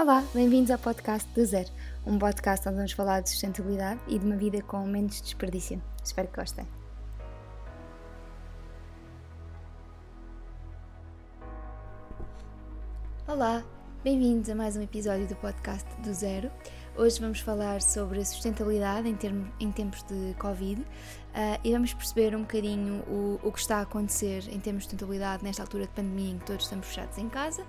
Olá, bem-vindos ao podcast do Zero, um podcast onde vamos falar de sustentabilidade e de uma vida com menos desperdício. Espero que gostem. Olá, bem-vindos a mais um episódio do podcast do Zero. Hoje vamos falar sobre sustentabilidade em, em tempos de Covid uh, e vamos perceber um bocadinho o, o, que está a acontecer em termos de sustentabilidade nesta altura de pandemia em que todos estamos fechados em casa uh,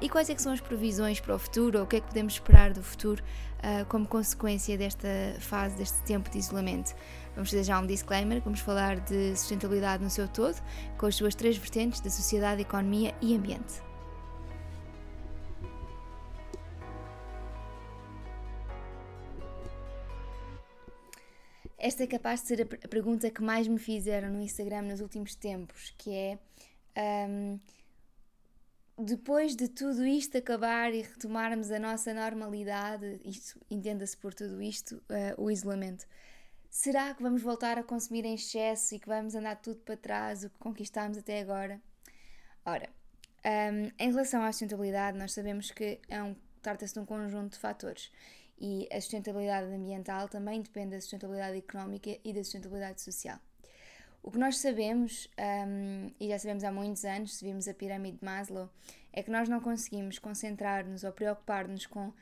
e quais é são as previsões para o futuro ou o que é que podemos esperar do futuro uh, como consequência desta fase, deste tempo de isolamento. Vamos fazer já um disclaimer, vamos falar de sustentabilidade no seu todo, com as suas três vertentes da sociedade, economia e ambiente. Esta é capaz de ser a pergunta que mais me fizeram no Instagram nos últimos tempos, que é um, depois de tudo isto acabar e retomarmos a nossa normalidade, isto entenda-se por tudo isto, uh, o isolamento, será que vamos voltar a consumir em excesso e que vamos andar tudo para trás, o que conquistámos até agora? Ora, um, em relação à sustentabilidade, nós sabemos que é um, trata-se de um conjunto de fatores e a sustentabilidade ambiental também depende da sustentabilidade económica e da sustentabilidade social. O que nós sabemos, um, e já sabemos há muitos anos, se vimos a pirâmide de Maslow, é que nós não conseguimos concentrar-nos ou preocupar-nos com,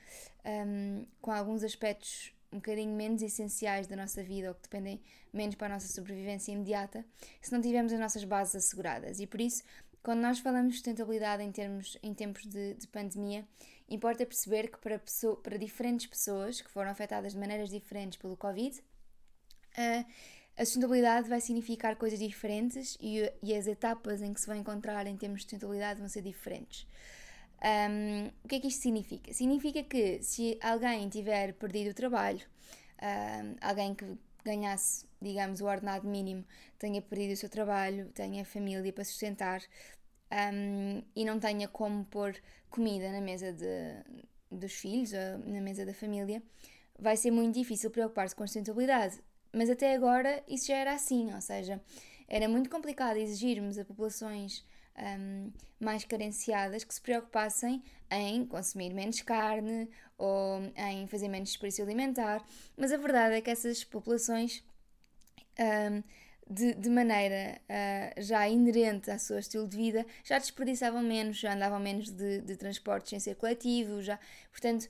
um, com alguns aspectos um bocadinho menos essenciais da nossa vida ou que dependem menos para a nossa sobrevivência imediata se não tivermos as nossas bases asseguradas. E por isso, quando nós falamos de sustentabilidade em, termos, em tempos de, de pandemia, Importa perceber que para, pessoa, para diferentes pessoas que foram afetadas de maneiras diferentes pelo Covid, a sustentabilidade vai significar coisas diferentes e, e, as etapas em que se vão encontrar em termos de sustentabilidade vão ser diferentes. Um, o que é que isto significa? Significa que se alguém tiver perdido o trabalho, um, alguém que ganhasse, digamos, o ordenado mínimo, tenha perdido o seu trabalho, tenha família para sustentar, um, e não tenha como pôr comida na mesa de, dos filhos ou na mesa da família, vai ser muito difícil preocupar-se com sustentabilidade. Mas até agora isso já era assim, ou seja, era muito complicado exigirmos a populações um, mais carenciadas que se preocupassem em consumir menos carne ou em fazer menos desperdício alimentar, mas a verdade é que essas populações um, de, de maneira uh, já inerente ao seu estilo de vida, já desperdiçavam menos, já andavam menos de, de transportes sem ser coletivo, já, portanto,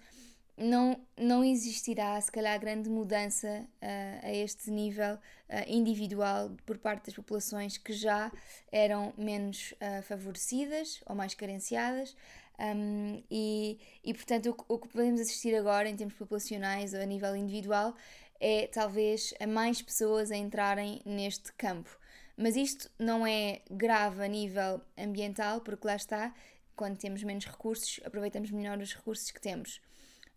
não, não existirá, se calhar, grande mudança uh, a este nível uh, individual por parte das populações que já eram menos uh, favorecidas ou mais carenciadas. Um, e, e, portanto, o, o, que podemos assistir agora em termos populacionais ou a nível individual é talvez a mais pessoas a entrarem neste campo. Mas isto não é grave a nível ambiental, porque lá está, quando temos menos recursos, aproveitamos melhor os recursos que temos.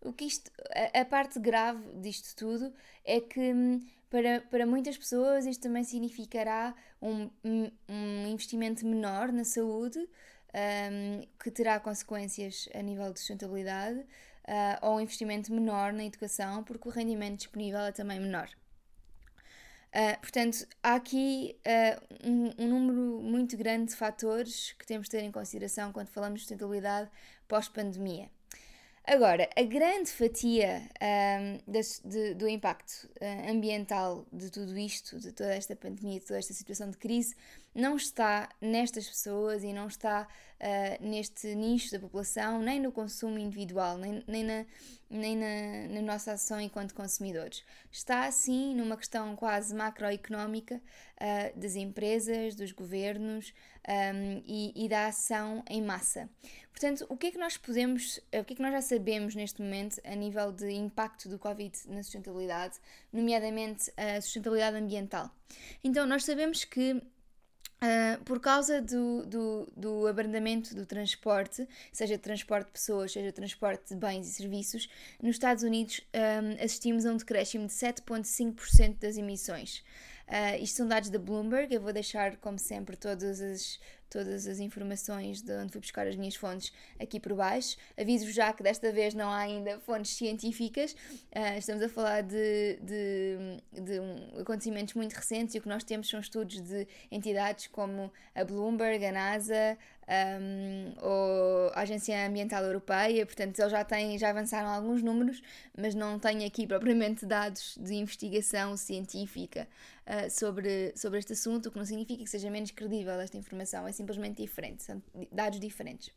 O que isto, a, a parte grave disto tudo é que hum, para, para muitas pessoas isto também significará um, um investimento menor na saúde, um, que terá consequências a nível de sustentabilidade, uh, ou um investimento menor na educação, porque o rendimento disponível é também menor. Uh, portanto, há aqui uh, um, um, número muito grande de fatores que temos de ter em consideração quando falamos de sustentabilidade pós-pandemia. Agora, a grande fatia um, de, de, do impacto ambiental de tudo isto, de toda esta pandemia, de toda esta situação de crise, não está nestas pessoas e não está uh, neste nicho da população, nem no consumo individual, nem, nem, na, nem na, na nossa ação enquanto consumidores. Está, sim, numa questão quase macroeconómica uh, das empresas, dos governos um, e, e da ação em massa. Portanto, o que é que nós podemos, o que é que nós já sabemos neste momento a nível de impacto do Covid na sustentabilidade, nomeadamente a sustentabilidade ambiental? Então, nós sabemos que Uh, por causa do, do, do, abrandamento do transporte, seja transporte de pessoas, seja transporte de bens e serviços, nos Estados Unidos um, assistimos a um decréscimo de 7,5% das emissões. Uh, isto são dados da Bloomberg, eu vou deixar, como sempre, todas as, todas as informações de onde fui buscar as minhas fontes aqui por baixo. Aviso-vos já que desta vez não há ainda fontes científicas, uh, estamos a falar de, de, de um, acontecimentos muito recentes e o que nós temos são estudos de entidades como a Bloomberg, a NASA, um, ou a Agência Ambiental Europeia, portanto eles já, têm, já avançaram alguns números, mas não tenho aqui propriamente dados de investigação científica uh, sobre, sobre este assunto, o que não significa que seja menos credível esta informação, é simplesmente diferente, são dados diferentes.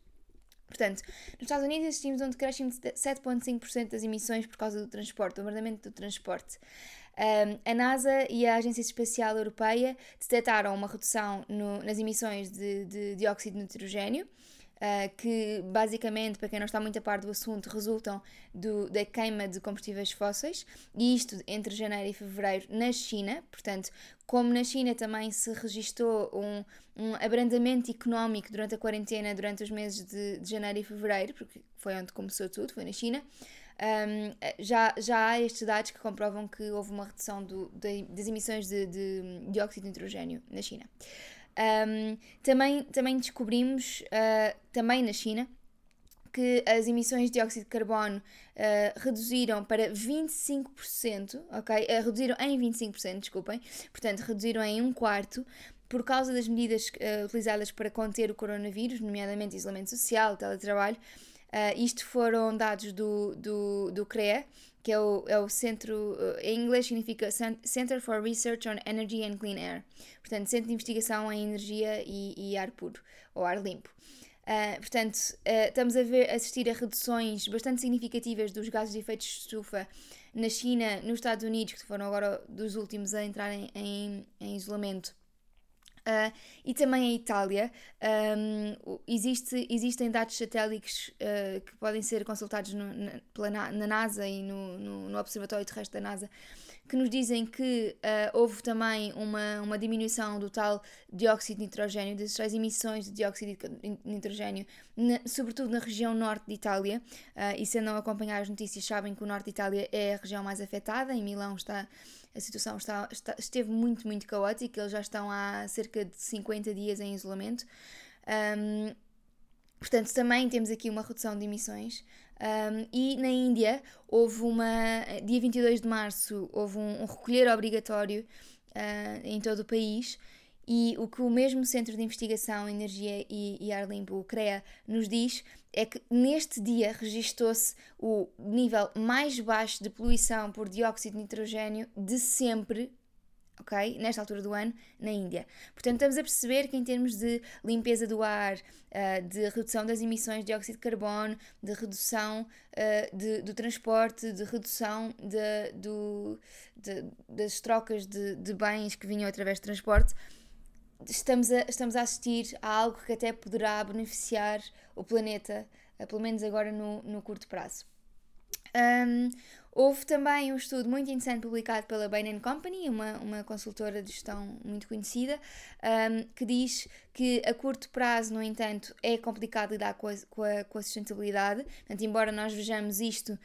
Portanto, nos Estados Unidos assistimos a um decréscimo de 7,5% das emissões por causa do transporte, do bombardeamento do transporte. Um, a NASA e a Agência Espacial Europeia detectaram uma redução no, nas emissões de, de dióxido de nitrogênio, uh, que basicamente, para quem não está muito a par do assunto, resultam do, da queima de combustíveis fósseis, e isto entre janeiro e fevereiro na China. Portanto, como na China também se registou um, um abrandamento económico durante a quarentena, durante os meses de, de janeiro e fevereiro, porque foi onde começou tudo, foi na China um, já, já há estes dados que comprovam que houve uma redução do, de, das emissões de, de, dióxido de nitrogênio na China. Um, também, também descobrimos, uh, também na China, que as emissões de dióxido de carbono uh, reduziram para 25%, ok? Uh, reduziram em 25%, desculpem, portanto, reduziram em um quarto por causa das medidas uh, utilizadas para conter o coronavírus, nomeadamente isolamento social, teletrabalho, Uh, isto foram dados do, do, do CREA, que é o, é o centro, uh, em inglês significa Center for Research on Energy and Clean Air, portanto, Centro de Investigação em Energia e, e Ar Puro, ou Ar Limpo. Uh, portanto, uh, estamos a ver, assistir a reduções bastante significativas dos gases de efeito de estufa na China, nos Estados Unidos, que foram agora dos últimos a entrarem em, em isolamento Uh, e também a Itália. Um, existe, existem dados satélites uh, que podem ser consultados no, na, pela, na NASA e no, no, no, Observatório Terrestre da NASA que nos dizem que uh, houve também uma, uma diminuição do tal dióxido de nitrogênio, das tais emissões de dióxido de nitrogênio, na, sobretudo na região norte de Itália. e se a acompanhar as notícias, sabem que o norte de Itália é a região mais afetada. Em Milão está a situação está, está, esteve muito, muito caótica, eles já estão há cerca de 50 dias em isolamento. Um, portanto, também temos aqui uma redução de emissões. Um, e na Índia houve uma. Dia 22 de março houve um, um recolher obrigatório uh, em todo o país. E o que o mesmo Centro de Investigação, Energia e, e Ar Limpo, o CREA, nos diz é que neste dia registou-se o nível mais baixo de poluição por dióxido de nitrogênio de sempre, ok? Nesta altura do ano, na Índia. Portanto, estamos a perceber que em termos de limpeza do ar, uh, de redução das emissões de dióxido de carbono, de redução uh, de, do transporte, de redução de, do, de, das trocas de, de bens que vinham através do transporte, estamos a, estamos a assistir a algo que até poderá beneficiar o planeta, uh, pelo menos agora no, no curto prazo. Um, houve também um estudo muito interessante publicado pela Bain Company, uma, uma consultora de gestão muito conhecida, um, que diz que a curto prazo, no entanto, é complicado lidar com a, com a, com a sustentabilidade. Portanto, embora nós vejamos isto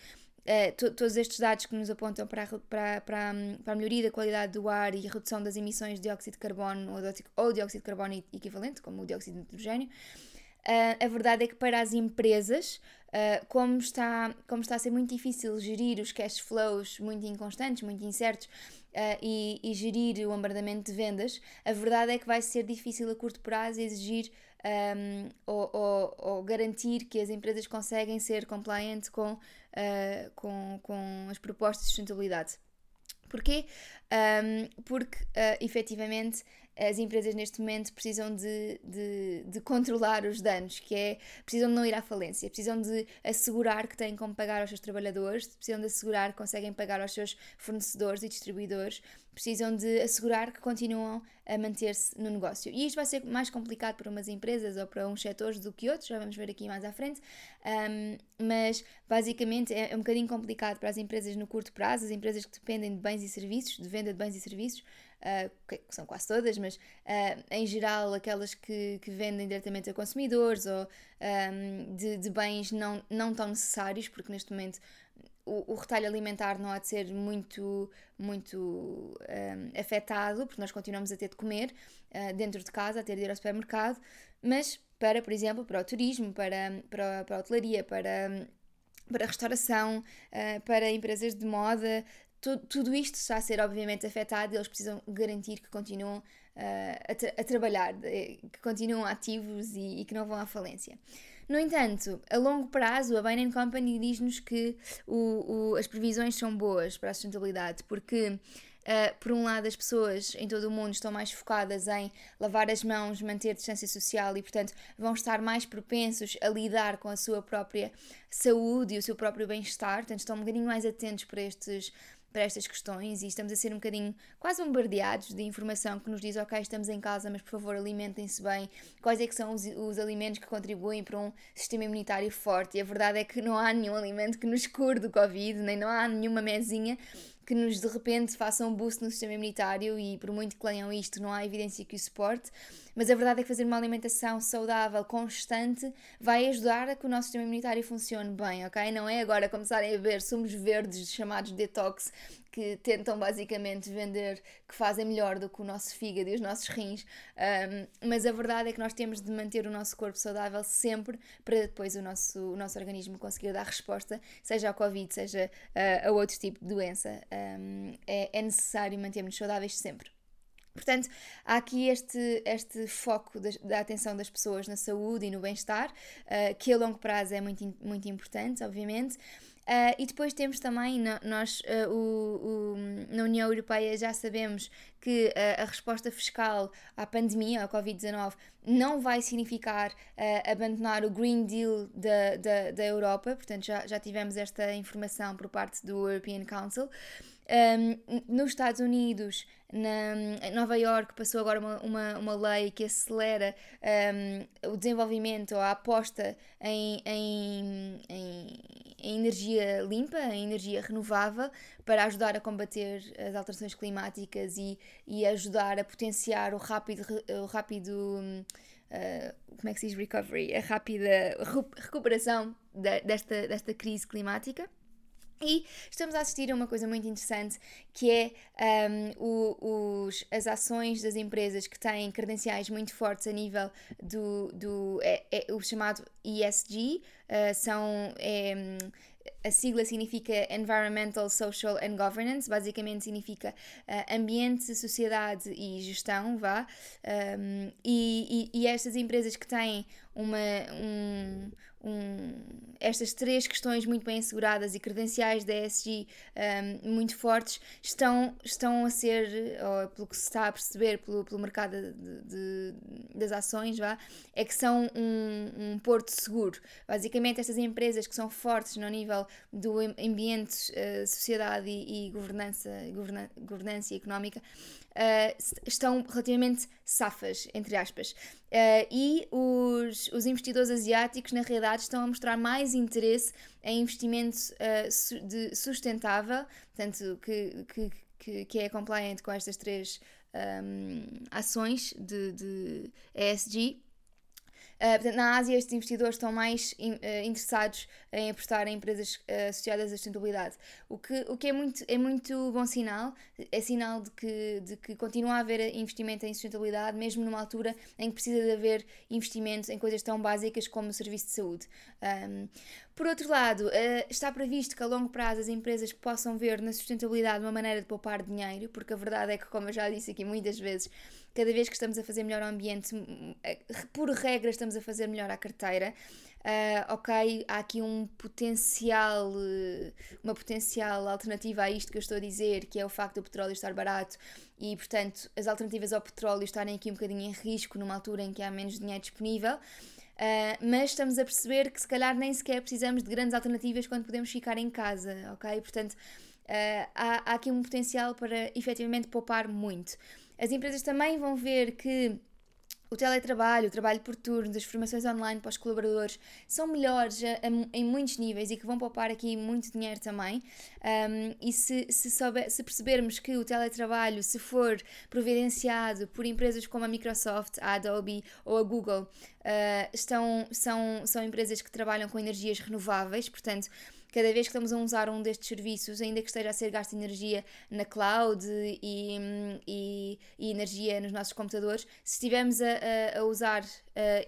Uh, todos estes dados que nos apontam para a, para, para, para a melhoria da qualidade do ar e a redução das emissões de dióxido de carbono ou, ou dióxido de carbono equivalente, como o dióxido de nitrogênio, uh, a verdade é que para as empresas, uh, como, está, como está a ser muito difícil gerir os cash flows muito inconstantes, muito incertos, e, e gerir o bombardamento de vendas, a verdade é que vai ser difícil a curto prazo exigir um, ou, ou, ou, garantir que as empresas conseguem ser compliant com, uh, com, com as propostas de sustentabilidade. Porquê? Um, porque uh, efetivamente as empresas neste momento precisam de, de, de, controlar os danos, que é precisam de não ir à falência, precisam de assegurar que têm como pagar aos seus trabalhadores, precisam de assegurar que conseguem pagar aos seus fornecedores e distribuidores, precisam de assegurar que continuam a manter-se no negócio. E isto vai ser mais complicado para umas empresas ou para uns setores do que outros, já vamos ver aqui mais à frente, um, mas basicamente é, é um bocadinho complicado para as empresas no curto prazo, as empresas que dependem de bens e serviços, de venda de bens e serviços, uh, que são quase todas, mas uh, em geral aquelas que, que vendem diretamente a consumidores ou um, de, de, bens não, não tão necessários, porque neste momento o, o retalho alimentar não há de ser muito, muito um, afetado, porque nós continuamos a ter de comer uh, dentro de casa, a ter de ir ao supermercado, mas para, por exemplo, para o turismo, para, para, para a hotelaria, para para a restauração, para empresas de moda, tudo, tudo isto está a ser obviamente afetado e eles precisam garantir que continuam a, tra a, trabalhar, que continuam ativos e, e que não vão à falência. No entanto, a longo prazo, a Bain Company diz-nos que o, o, as previsões são boas para a sustentabilidade, porque Uh, por um lado, as pessoas em todo o mundo estão mais focadas em lavar as mãos, manter distância social e, portanto, vão estar mais propensos a lidar com a sua própria saúde e o seu próprio bem-estar, portanto, estão um bocadinho mais atentos para estes para estas questões e estamos a ser um bocadinho quase bombardeados de informação que nos diz ok, estamos em casa, mas por favor alimentem-se bem, quais é que são os, os, alimentos que contribuem para um sistema imunitário forte? E a verdade é que não há nenhum alimento que nos cure do Covid, nem não há nenhuma mesinha que nos de repente façam um boost no sistema imunitário e por muito que leiam isto não há evidência que o suporte, mas a verdade é que fazer uma alimentação saudável, constante, vai ajudar a que o nosso sistema imunitário funcione bem, ok? Não é agora começarem a ver sumos verdes chamados detox que tentam basicamente vender que fazem melhor do que o nosso fígado e os nossos rins, um, mas a verdade é que nós temos de manter o nosso corpo saudável sempre para depois o nosso, o nosso organismo conseguir dar resposta, seja ao Covid, seja uh, a outro tipo de doença. Um, é, é necessário mantermos saudáveis sempre. Portanto, há aqui este, este foco da, da atenção das pessoas na saúde e no bem-estar, uh, que a longo prazo é muito, muito importante, obviamente. Uh, e depois temos também, nós uh, o, o, na União Europeia já sabemos que uh, a resposta fiscal à pandemia, ao Covid-19, não vai significar abandonar o Green Deal da, da, da Europa, portanto já, já tivemos esta informação por parte do European Council. Um, nos Estados Unidos, na, Nova York, passou agora uma, uma, uma lei que acelera um, o desenvolvimento ou a aposta em, em, em, em, energia limpa, em energia renovável, para ajudar a combater as alterações climáticas e, e ajudar a potenciar o rápido. O rápido uh, como é que se diz recovery? A rápida recuperação desta, desta crise climática. E estamos a assistir a uma coisa muito interessante que é um, o, os, as ações das empresas que têm credenciais muito fortes a nível do, do é, é, o chamado ESG, uh, são é, a sigla significa Environmental, Social and Governance, basicamente significa uh, ambiente, sociedade e gestão, vá. Um, e, e, e, estas empresas que têm uma, um, um, estas três questões muito bem asseguradas e credenciais da ESG muito fortes estão, estão a ser, ou pelo que se está a perceber pelo, pelo mercado de, de, das ações, vá, é que são um, um porto seguro. Basicamente, estas empresas que são fortes no nível do ambiente, uh, sociedade e, e governança, governa, governança económica uh, estão relativamente safas, entre aspas. Uh, e os, os investidores asiáticos, na realidade, estão a mostrar mais interesse em investimento de sustentável, portanto, que, que, que, que, é compliant com estas três um, ações de, de ESG. Uh, portanto, na Ásia, estes investidores estão mais uh, interessados em apostar em empresas uh, associadas à sustentabilidade, o que, o que é, muito, é muito bom sinal, é sinal de que, de que continua a haver investimento em sustentabilidade, mesmo numa altura em que precisa de haver investimento em coisas tão básicas como o serviço de saúde. Um, por outro lado, está previsto que a longo prazo as empresas possam ver na sustentabilidade uma maneira de poupar dinheiro, porque a verdade é que, como eu já disse aqui muitas vezes, cada vez que estamos a fazer melhor ao ambiente, por regra estamos a fazer melhor à carteira. Uh, ok, há aqui um potencial, uma potencial alternativa a isto que eu estou a dizer, que é o facto do petróleo estar barato e, portanto, as alternativas ao petróleo estarem aqui um bocadinho em risco numa altura em que há menos dinheiro disponível. Uh, mas estamos a perceber que se calhar nem sequer precisamos de grandes alternativas quando podemos ficar em casa, ok? Portanto, uh, há, há aqui um potencial para efetivamente poupar muito. As empresas também vão ver que o teletrabalho, o trabalho por turnos, as formações online para os colaboradores são melhores a, a, em muitos níveis e que vão poupar aqui muito dinheiro também. Um, e se, se, souber, se percebermos que o teletrabalho, se for providenciado por empresas como a Microsoft, a Adobe ou a Google, uh, estão, são, são empresas que trabalham com energias renováveis, portanto cada vez que estamos a usar um destes serviços, ainda que esteja a ser gasto energia na cloud e, e, e energia nos nossos computadores, se estivermos a, a, usar uh,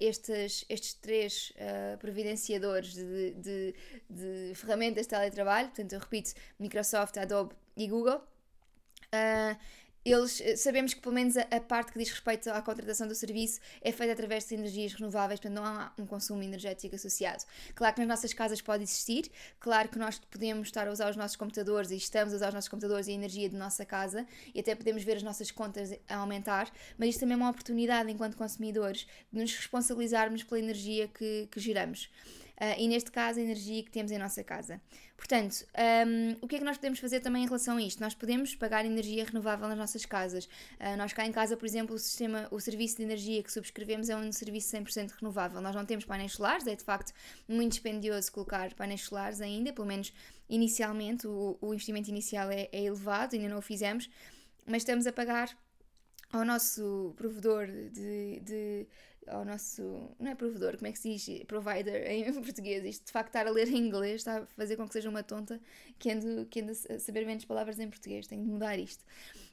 estes, estes três uh, providenciadores de, de, de, ferramentas de teletrabalho, portanto, eu repito, Microsoft, Adobe e Google. Uh, eles eh, sabemos que pelo menos a, a, parte que diz respeito à contratação do serviço é feita através de energias renováveis, portanto não há um consumo energético associado. Claro que nas nossas casas pode existir, claro que nós podemos estar a usar os nossos computadores e estamos a usar os nossos computadores e a energia de nossa casa e até podemos ver as nossas contas a aumentar, mas isto também é uma oportunidade enquanto consumidores de nos responsabilizarmos pela energia que, que geramos. Uh, e neste caso a energia que temos em nossa casa. Portanto, um, o que é que nós podemos fazer também em relação a isto? Nós podemos pagar energia renovável nas nossas casas. Uh, nós cá em casa, por exemplo, o sistema, o serviço de energia que subscrevemos é um serviço 100% renovável. Nós não temos painéis solares, é de facto muito dispendioso colocar painéis solares ainda, pelo menos inicialmente, o, o investimento inicial é, é elevado, ainda não o fizemos, mas estamos a pagar ao nosso provedor de, de ao nosso. Não é provedor, como é que se diz? Provider em português. Isto de facto estar a ler em inglês está a fazer com que seja uma tonta que ando, que ando a saber menos palavras em português. Tenho de mudar isto.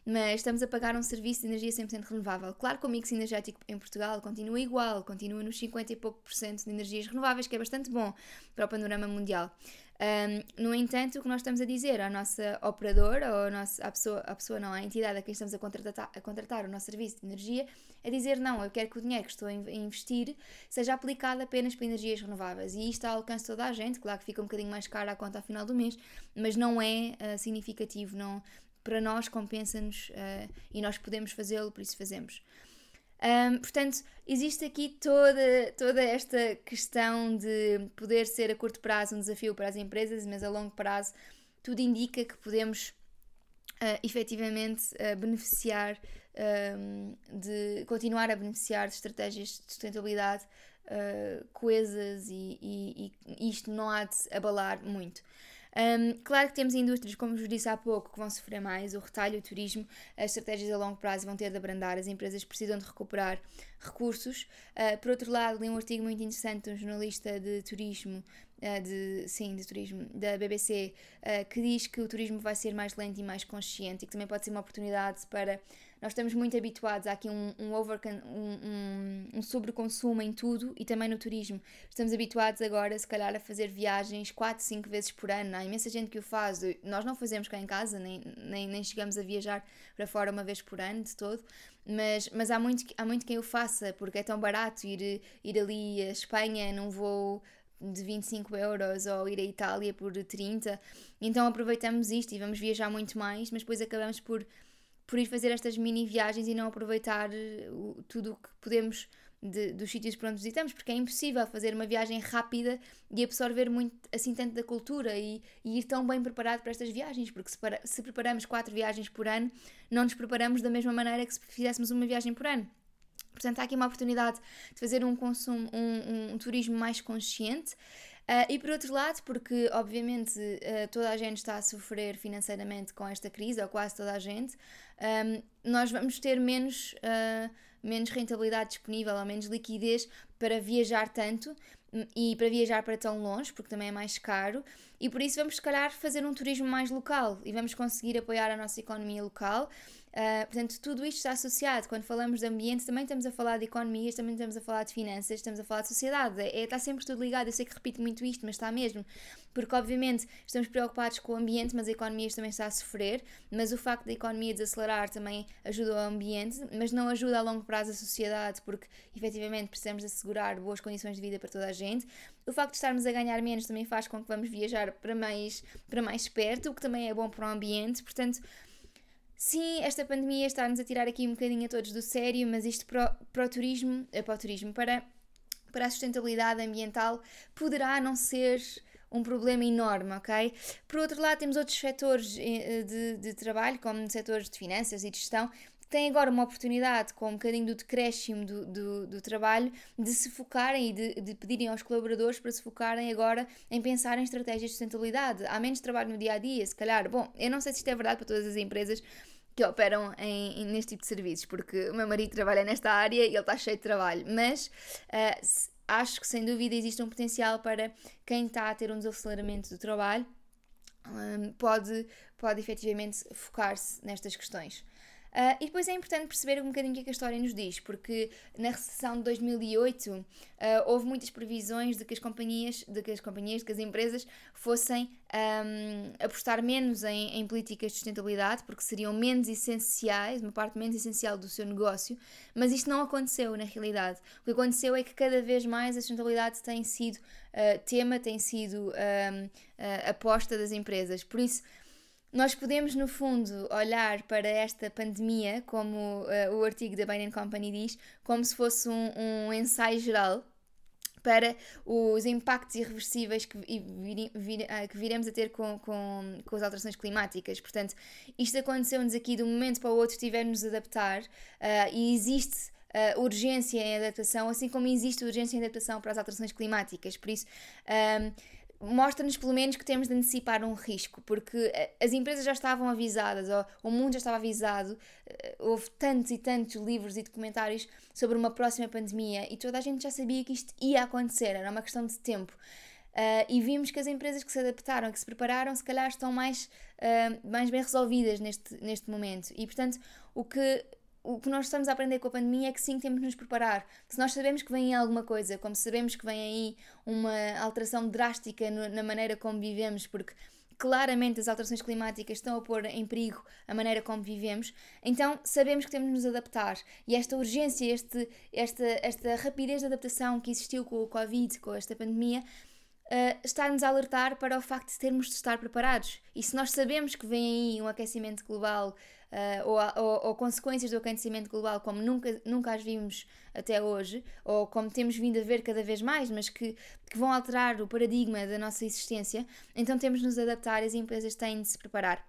Mas estamos a pagar um serviço de energia 100% renovável. Claro que o mix energético em Portugal continua igual, continua nos 50 e pouco por cento de energias renováveis, que é bastante bom para o panorama mundial. Um, no entanto, o que nós estamos a dizer à nossa operadora, ou à, nossa, à, pessoa, à pessoa, não, à entidade a quem estamos a contratar, a contratar o nosso serviço de energia, é dizer não, eu quero que o dinheiro que estou a investir seja aplicado apenas para energias renováveis. E isto de toda a gente, claro que fica um bocadinho mais caro a conta ao final do mês, mas não é uh, significativo, não, para nós compensa-nos uh, e nós podemos fazê-lo, por isso fazemos. Um, portanto, existe aqui toda, toda esta questão de poder ser a curto prazo um desafio para as empresas, mas a longo prazo tudo indica que podemos uh, efetivamente uh, beneficiar um, de continuar a beneficiar de estratégias de sustentabilidade uh, coesas e, e, e isto não há de abalar muito. Um, claro que temos indústrias, como vos disse há pouco, que vão sofrer mais, o retalho, o turismo, as estratégias a longo prazo vão ter de abrandar, as empresas precisam de recuperar recursos. Uh, por outro lado, li um artigo muito interessante de um jornalista de turismo, uh, de, sim, de turismo, da BBC, uh, que diz que o turismo vai ser mais lento e mais consciente e que também pode ser uma oportunidade para nós estamos muito habituados a aqui um, um, over, um, um, um sobreconsumo em tudo e também no turismo. Estamos habituados agora, se calhar, a fazer viagens 4, 5 vezes por ano. Há imensa gente que o faz. Nós não fazemos cá em casa, nem, nem, nem chegamos a viajar para fora uma vez por ano de todo. Mas, mas há, muito, há muito quem o faça, porque é tão barato ir, ir ali a Espanha num voo de 25 euros ou ir à Itália por 30. Então aproveitamos isto e vamos viajar muito mais, mas depois acabamos por por ir fazer estas mini viagens e não aproveitar eh, o, tudo o que podemos de, dos sítios por onde visitamos, porque é impossível fazer uma viagem rápida e absorver muito assim tanto da cultura e, e ir tão bem preparado para estas viagens, porque se, para, se preparamos quatro viagens por ano, não nos preparamos da mesma maneira que se fizéssemos uma viagem por ano. Portanto, há aqui uma oportunidade de fazer um consumo, um, um, um turismo mais consciente. Uh, e por outro lado, porque obviamente uh, toda a gente está a sofrer financeiramente com esta crise, ou quase toda a gente, um, nós vamos ter menos, uh, menos rentabilidade disponível ou menos liquidez para viajar tanto hum, e para viajar para tão longe, porque também é mais caro, e por isso vamos, se calhar, fazer um turismo mais local e vamos conseguir apoiar a nossa economia local Uh, portanto, tudo isto está associado. Quando falamos de ambiente, também estamos a falar de economias, também estamos a falar de finanças, estamos a falar de sociedade. É, está sempre tudo ligado. Eu sei que repito muito isto, mas está mesmo. Porque, obviamente, estamos preocupados com o ambiente, mas a economia também está a sofrer. Mas o facto da economia desacelerar também ajuda o ambiente, mas não ajuda a longo prazo a sociedade, porque efetivamente precisamos assegurar boas condições de vida para toda a gente. O facto de estarmos a ganhar menos também faz com que vamos viajar para mais, para mais perto, o que também é bom para o ambiente. Portanto, Sim, esta pandemia está-nos a tirar aqui um bocadinho a todos do sério, mas isto para, para o turismo, eh, para o turismo, para, para a sustentabilidade ambiental, poderá não ser um problema enorme, ok? Por outro lado, temos outros setores eh, de, de trabalho, como setores de finanças e de gestão, têm agora uma oportunidade, com um bocadinho do decréscimo do, do, do trabalho, de se focarem e de, de, pedirem aos colaboradores para se focarem agora em pensar em estratégias de sustentabilidade. Há menos trabalho no dia a dia, se calhar. Bom, eu não sei se isto é verdade para todas as empresas que operam em, neste tipo de serviços, porque o meu marido trabalha nesta área e ele está cheio de trabalho, mas uh, acho que sem dúvida existe um potencial para quem está a ter um desaceleramento do trabalho um, pode, pode efetivamente focar-se nestas questões. Uh, e depois é importante perceber um bocadinho o que, é que a história nos diz, porque na recessão de 2008 uh, houve muitas previsões de que as companhias, de que as companhias, de que as empresas fossem um, apostar menos em, em políticas de sustentabilidade, porque seriam menos essenciais, uma parte menos essencial do seu negócio, mas isto não aconteceu na realidade. O que aconteceu é que cada vez mais a sustentabilidade tem sido uh, tema, tem sido um, aposta das empresas. Por isso, nós podemos, no fundo, olhar para esta pandemia, como uh, o artigo da Bain Company diz, como se fosse um, um ensaio geral para os impactos irreversíveis que, vir, vir, uh, que viremos a ter com, com, com as alterações climáticas. Portanto, isto aconteceu-nos aqui de um momento para o outro, tivemos de adaptar uh, e existe uh, urgência em adaptação, assim como existe urgência em adaptação para as alterações climáticas. Por isso mostra-nos pelo menos que temos de antecipar um risco, porque eh, as empresas já estavam avisadas, ou o mundo já estava avisado, eh, houve tantos e tantos livros e documentários sobre uma próxima pandemia e toda a gente já sabia que isto ia acontecer, era uma questão de tempo. Uh, e vimos que as empresas que se adaptaram, que se prepararam, se calhar estão mais, uh, mais bem resolvidas neste, neste momento. E portanto, o que o que nós estamos a aprender com a pandemia é que sim, temos de nos preparar. Se nós sabemos que vem aí alguma coisa, como sabemos que vem aí uma alteração drástica no, na maneira como vivemos, porque claramente as alterações climáticas estão a pôr em perigo a maneira como vivemos, então sabemos que temos de nos adaptar. E esta urgência, este, esta, esta rapidez de adaptação que existiu com o Covid, com esta pandemia, uh, está-nos a alertar para o facto de termos de estar preparados. E se nós sabemos que vem aí um aquecimento global uh, ou, ou, ou, consequências do aquecimento global como nunca, nunca as vimos até hoje, ou como temos vindo a ver cada vez mais, mas que, que vão alterar o paradigma da nossa existência, então temos de nos adaptar e as empresas têm de se preparar.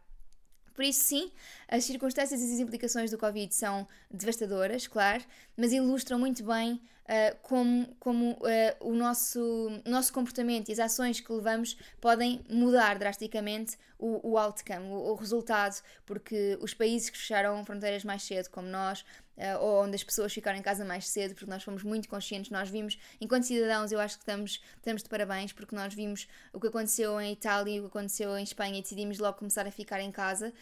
Por isso, sim, as circunstâncias e as implicações do Covid são devastadoras, claro, mas ilustram muito bem uh, como, como uh, o nosso, nosso comportamento e as ações que levamos podem mudar drasticamente o, o outcome, o, o resultado, porque os países que fecharam fronteiras mais cedo, como nós, uh, ou onde as pessoas ficaram em casa mais cedo, porque nós fomos muito conscientes, nós vimos, enquanto cidadãos, eu acho que estamos, estamos de parabéns, porque nós vimos o que aconteceu em Itália o que aconteceu em Espanha e decidimos logo começar a ficar em casa.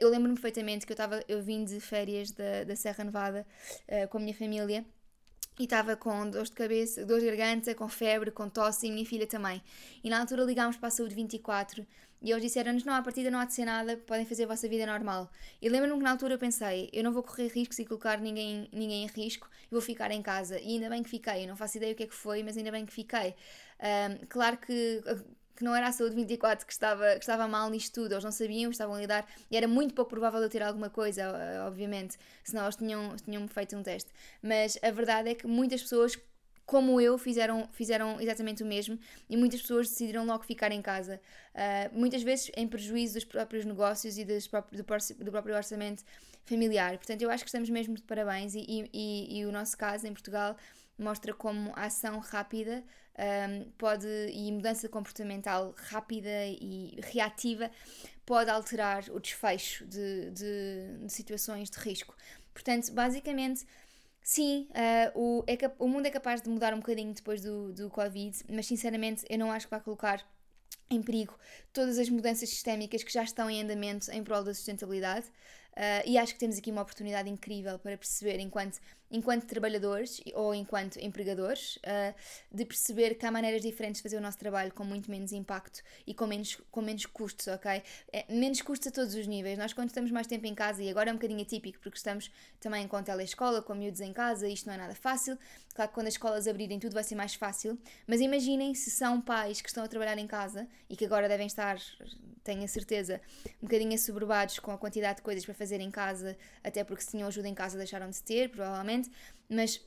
Eu lembro-me perfeitamente que eu, estava, eu vim de férias da, da Serra Nevada uh, com a minha família e estava com dor de cabeça, dor de garganta, com febre, com tosse e minha filha também. E na altura ligámos para a saúde 24 e eles disseram-nos: não, a partida não há de ser nada, podem fazer a vossa vida normal. E lembro-me que na altura eu pensei: eu não vou correr riscos e colocar ninguém, ninguém em risco, vou ficar em casa. E ainda bem que fiquei, eu não faço ideia o que é que foi, mas ainda bem que fiquei. Um, claro que que não era a saúde 24 que estava, que estava mal nisto tudo, eles não sabiam, estavam a lidar, e era muito pouco provável eu ter alguma coisa, obviamente, senão eles tinham, tinham feito um teste. Mas a verdade é que muitas pessoas como eu, fizeram, fizeram exatamente o mesmo e muitas pessoas decidiram logo ficar em casa. Uh, muitas vezes em prejuízo dos próprios negócios e dos próprios, do, próprio orçamento familiar. Portanto, eu acho que estamos mesmo de parabéns e, e, e o nosso caso em Portugal mostra como a ação rápida um, pode e mudança comportamental rápida e reativa pode alterar o desfecho de, de, de situações de risco. Portanto, basicamente Sim, uh, o, é, o mundo é capaz de mudar um bocadinho depois do, do Covid, mas sinceramente eu não acho que vai colocar em perigo todas as mudanças sistémicas que já estão em andamento em prol da sustentabilidade. Uh, e acho que temos aqui uma oportunidade incrível para perceber, enquanto, enquanto trabalhadores ou enquanto empregadores, uh, de perceber que há maneiras diferentes de fazer o nosso trabalho com muito menos impacto e com menos, com menos custos, ok? É, menos custos a todos os níveis. Nós, quando estamos mais tempo em casa, e agora é um bocadinho atípico porque estamos também com telescola, com miúdos em casa, isto não é nada fácil. Claro que quando as escolas abrirem, tudo vai ser mais fácil, mas imaginem se são pais que estão a trabalhar em casa e que agora devem estar tenho a certeza, um bocadinho assoberbados com a quantidade de coisas para fazer em casa, até porque se tinham ajuda em casa deixaram de ter, provavelmente, mas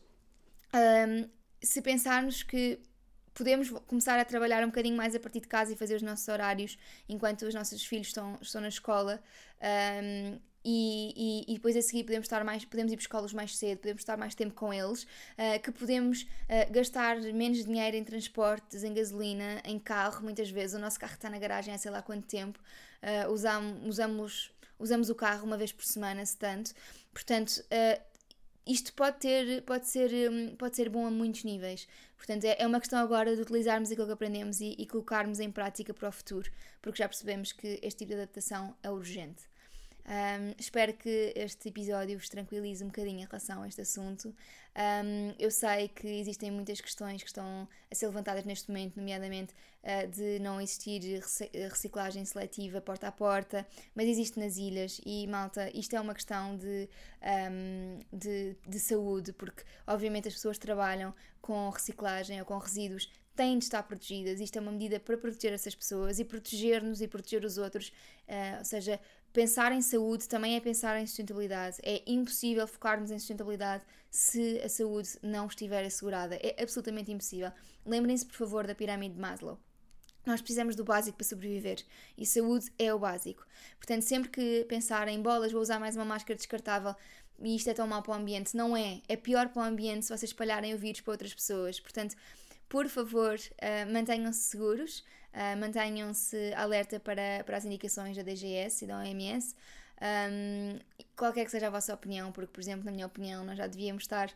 um, se pensarmos que podemos começar a trabalhar um bocadinho mais a partir de casa e fazer os nossos horários enquanto os nossos filhos estão, estão na escola um, e, e, e, depois a seguir podemos estar mais podemos ir buscá-los mais cedo, podemos estar mais tempo com eles, uh, que podemos uh, gastar menos dinheiro em transportes, em gasolina, em carro, muitas vezes. O nosso carro está na garagem há sei lá quanto tempo, uh, usamos, usamos, usamos o carro uma vez por semana, se tanto, portanto isto pode ter pode ser hum, pode ser bom a muitos níveis. Portanto é, é uma questão agora de utilizarmos aquilo que aprendemos e, e colocarmos em prática para o futuro porque já percebemos que este tipo de adaptação é urgente Um, espero que este episódio vos tranquilize um bocadinho em relação a este assunto. Um, eu sei que existem muitas questões que estão a ser levantadas neste momento, nomeadamente uh, de não existir reciclagem seletiva porta a porta, mas existe nas ilhas e, malta, isto é uma questão de, um, de, de saúde, porque obviamente as pessoas trabalham com reciclagem ou com resíduos têm de estar protegidas. Isto é uma medida para proteger essas pessoas e proteger-nos e proteger os outros. Uh, ou seja, pensar em saúde também é pensar em sustentabilidade. É impossível focarmos em sustentabilidade se a saúde não estiver assegurada. É absolutamente impossível. Lembrem-se, por favor, da pirâmide de Maslow. Nós precisamos do básico para sobreviver e saúde é o básico. Portanto, sempre que pensar em bolas, vou usar mais uma máscara descartável e isto é tão mau para o ambiente, não é. É pior para o ambiente se vocês espalharem o vírus para outras pessoas. Portanto, por favor, uh, mantenham-se seguros, uh, mantenham-se alerta para, para as indicações da DGS e da OMS. Um, qualquer que seja a vossa opinião, porque, por exemplo, na minha opinião, nós já devíamos estar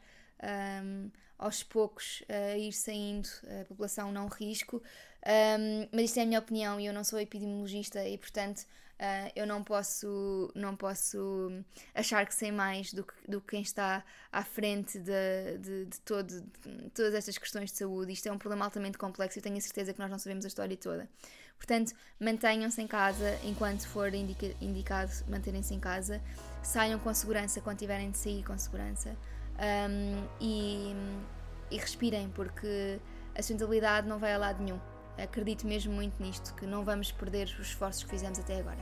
um, aos poucos a ir saindo a população não risco, um, mas isto é a minha opinião e eu não sou epidemiologista e, portanto, Uh, eu não posso, não posso achar que sei mais do que, do que quem está à frente de, de, de, todo, de todas estas questões de saúde. Isto é um problema altamente complexo e tenho a certeza que nós não sabemos a história toda. Portanto, mantenham-se em casa enquanto for indica, indicado manterem-se em casa, saiam com segurança quando tiverem de sair com segurança um, e, e respirem, porque a sustentabilidade não vai a lado nenhum acredito mesmo muito nisto, que não vamos perder os esforços que fizemos até agora.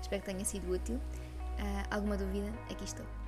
Espero que tenha sido útil. Uh, alguma dúvida? Aqui estou.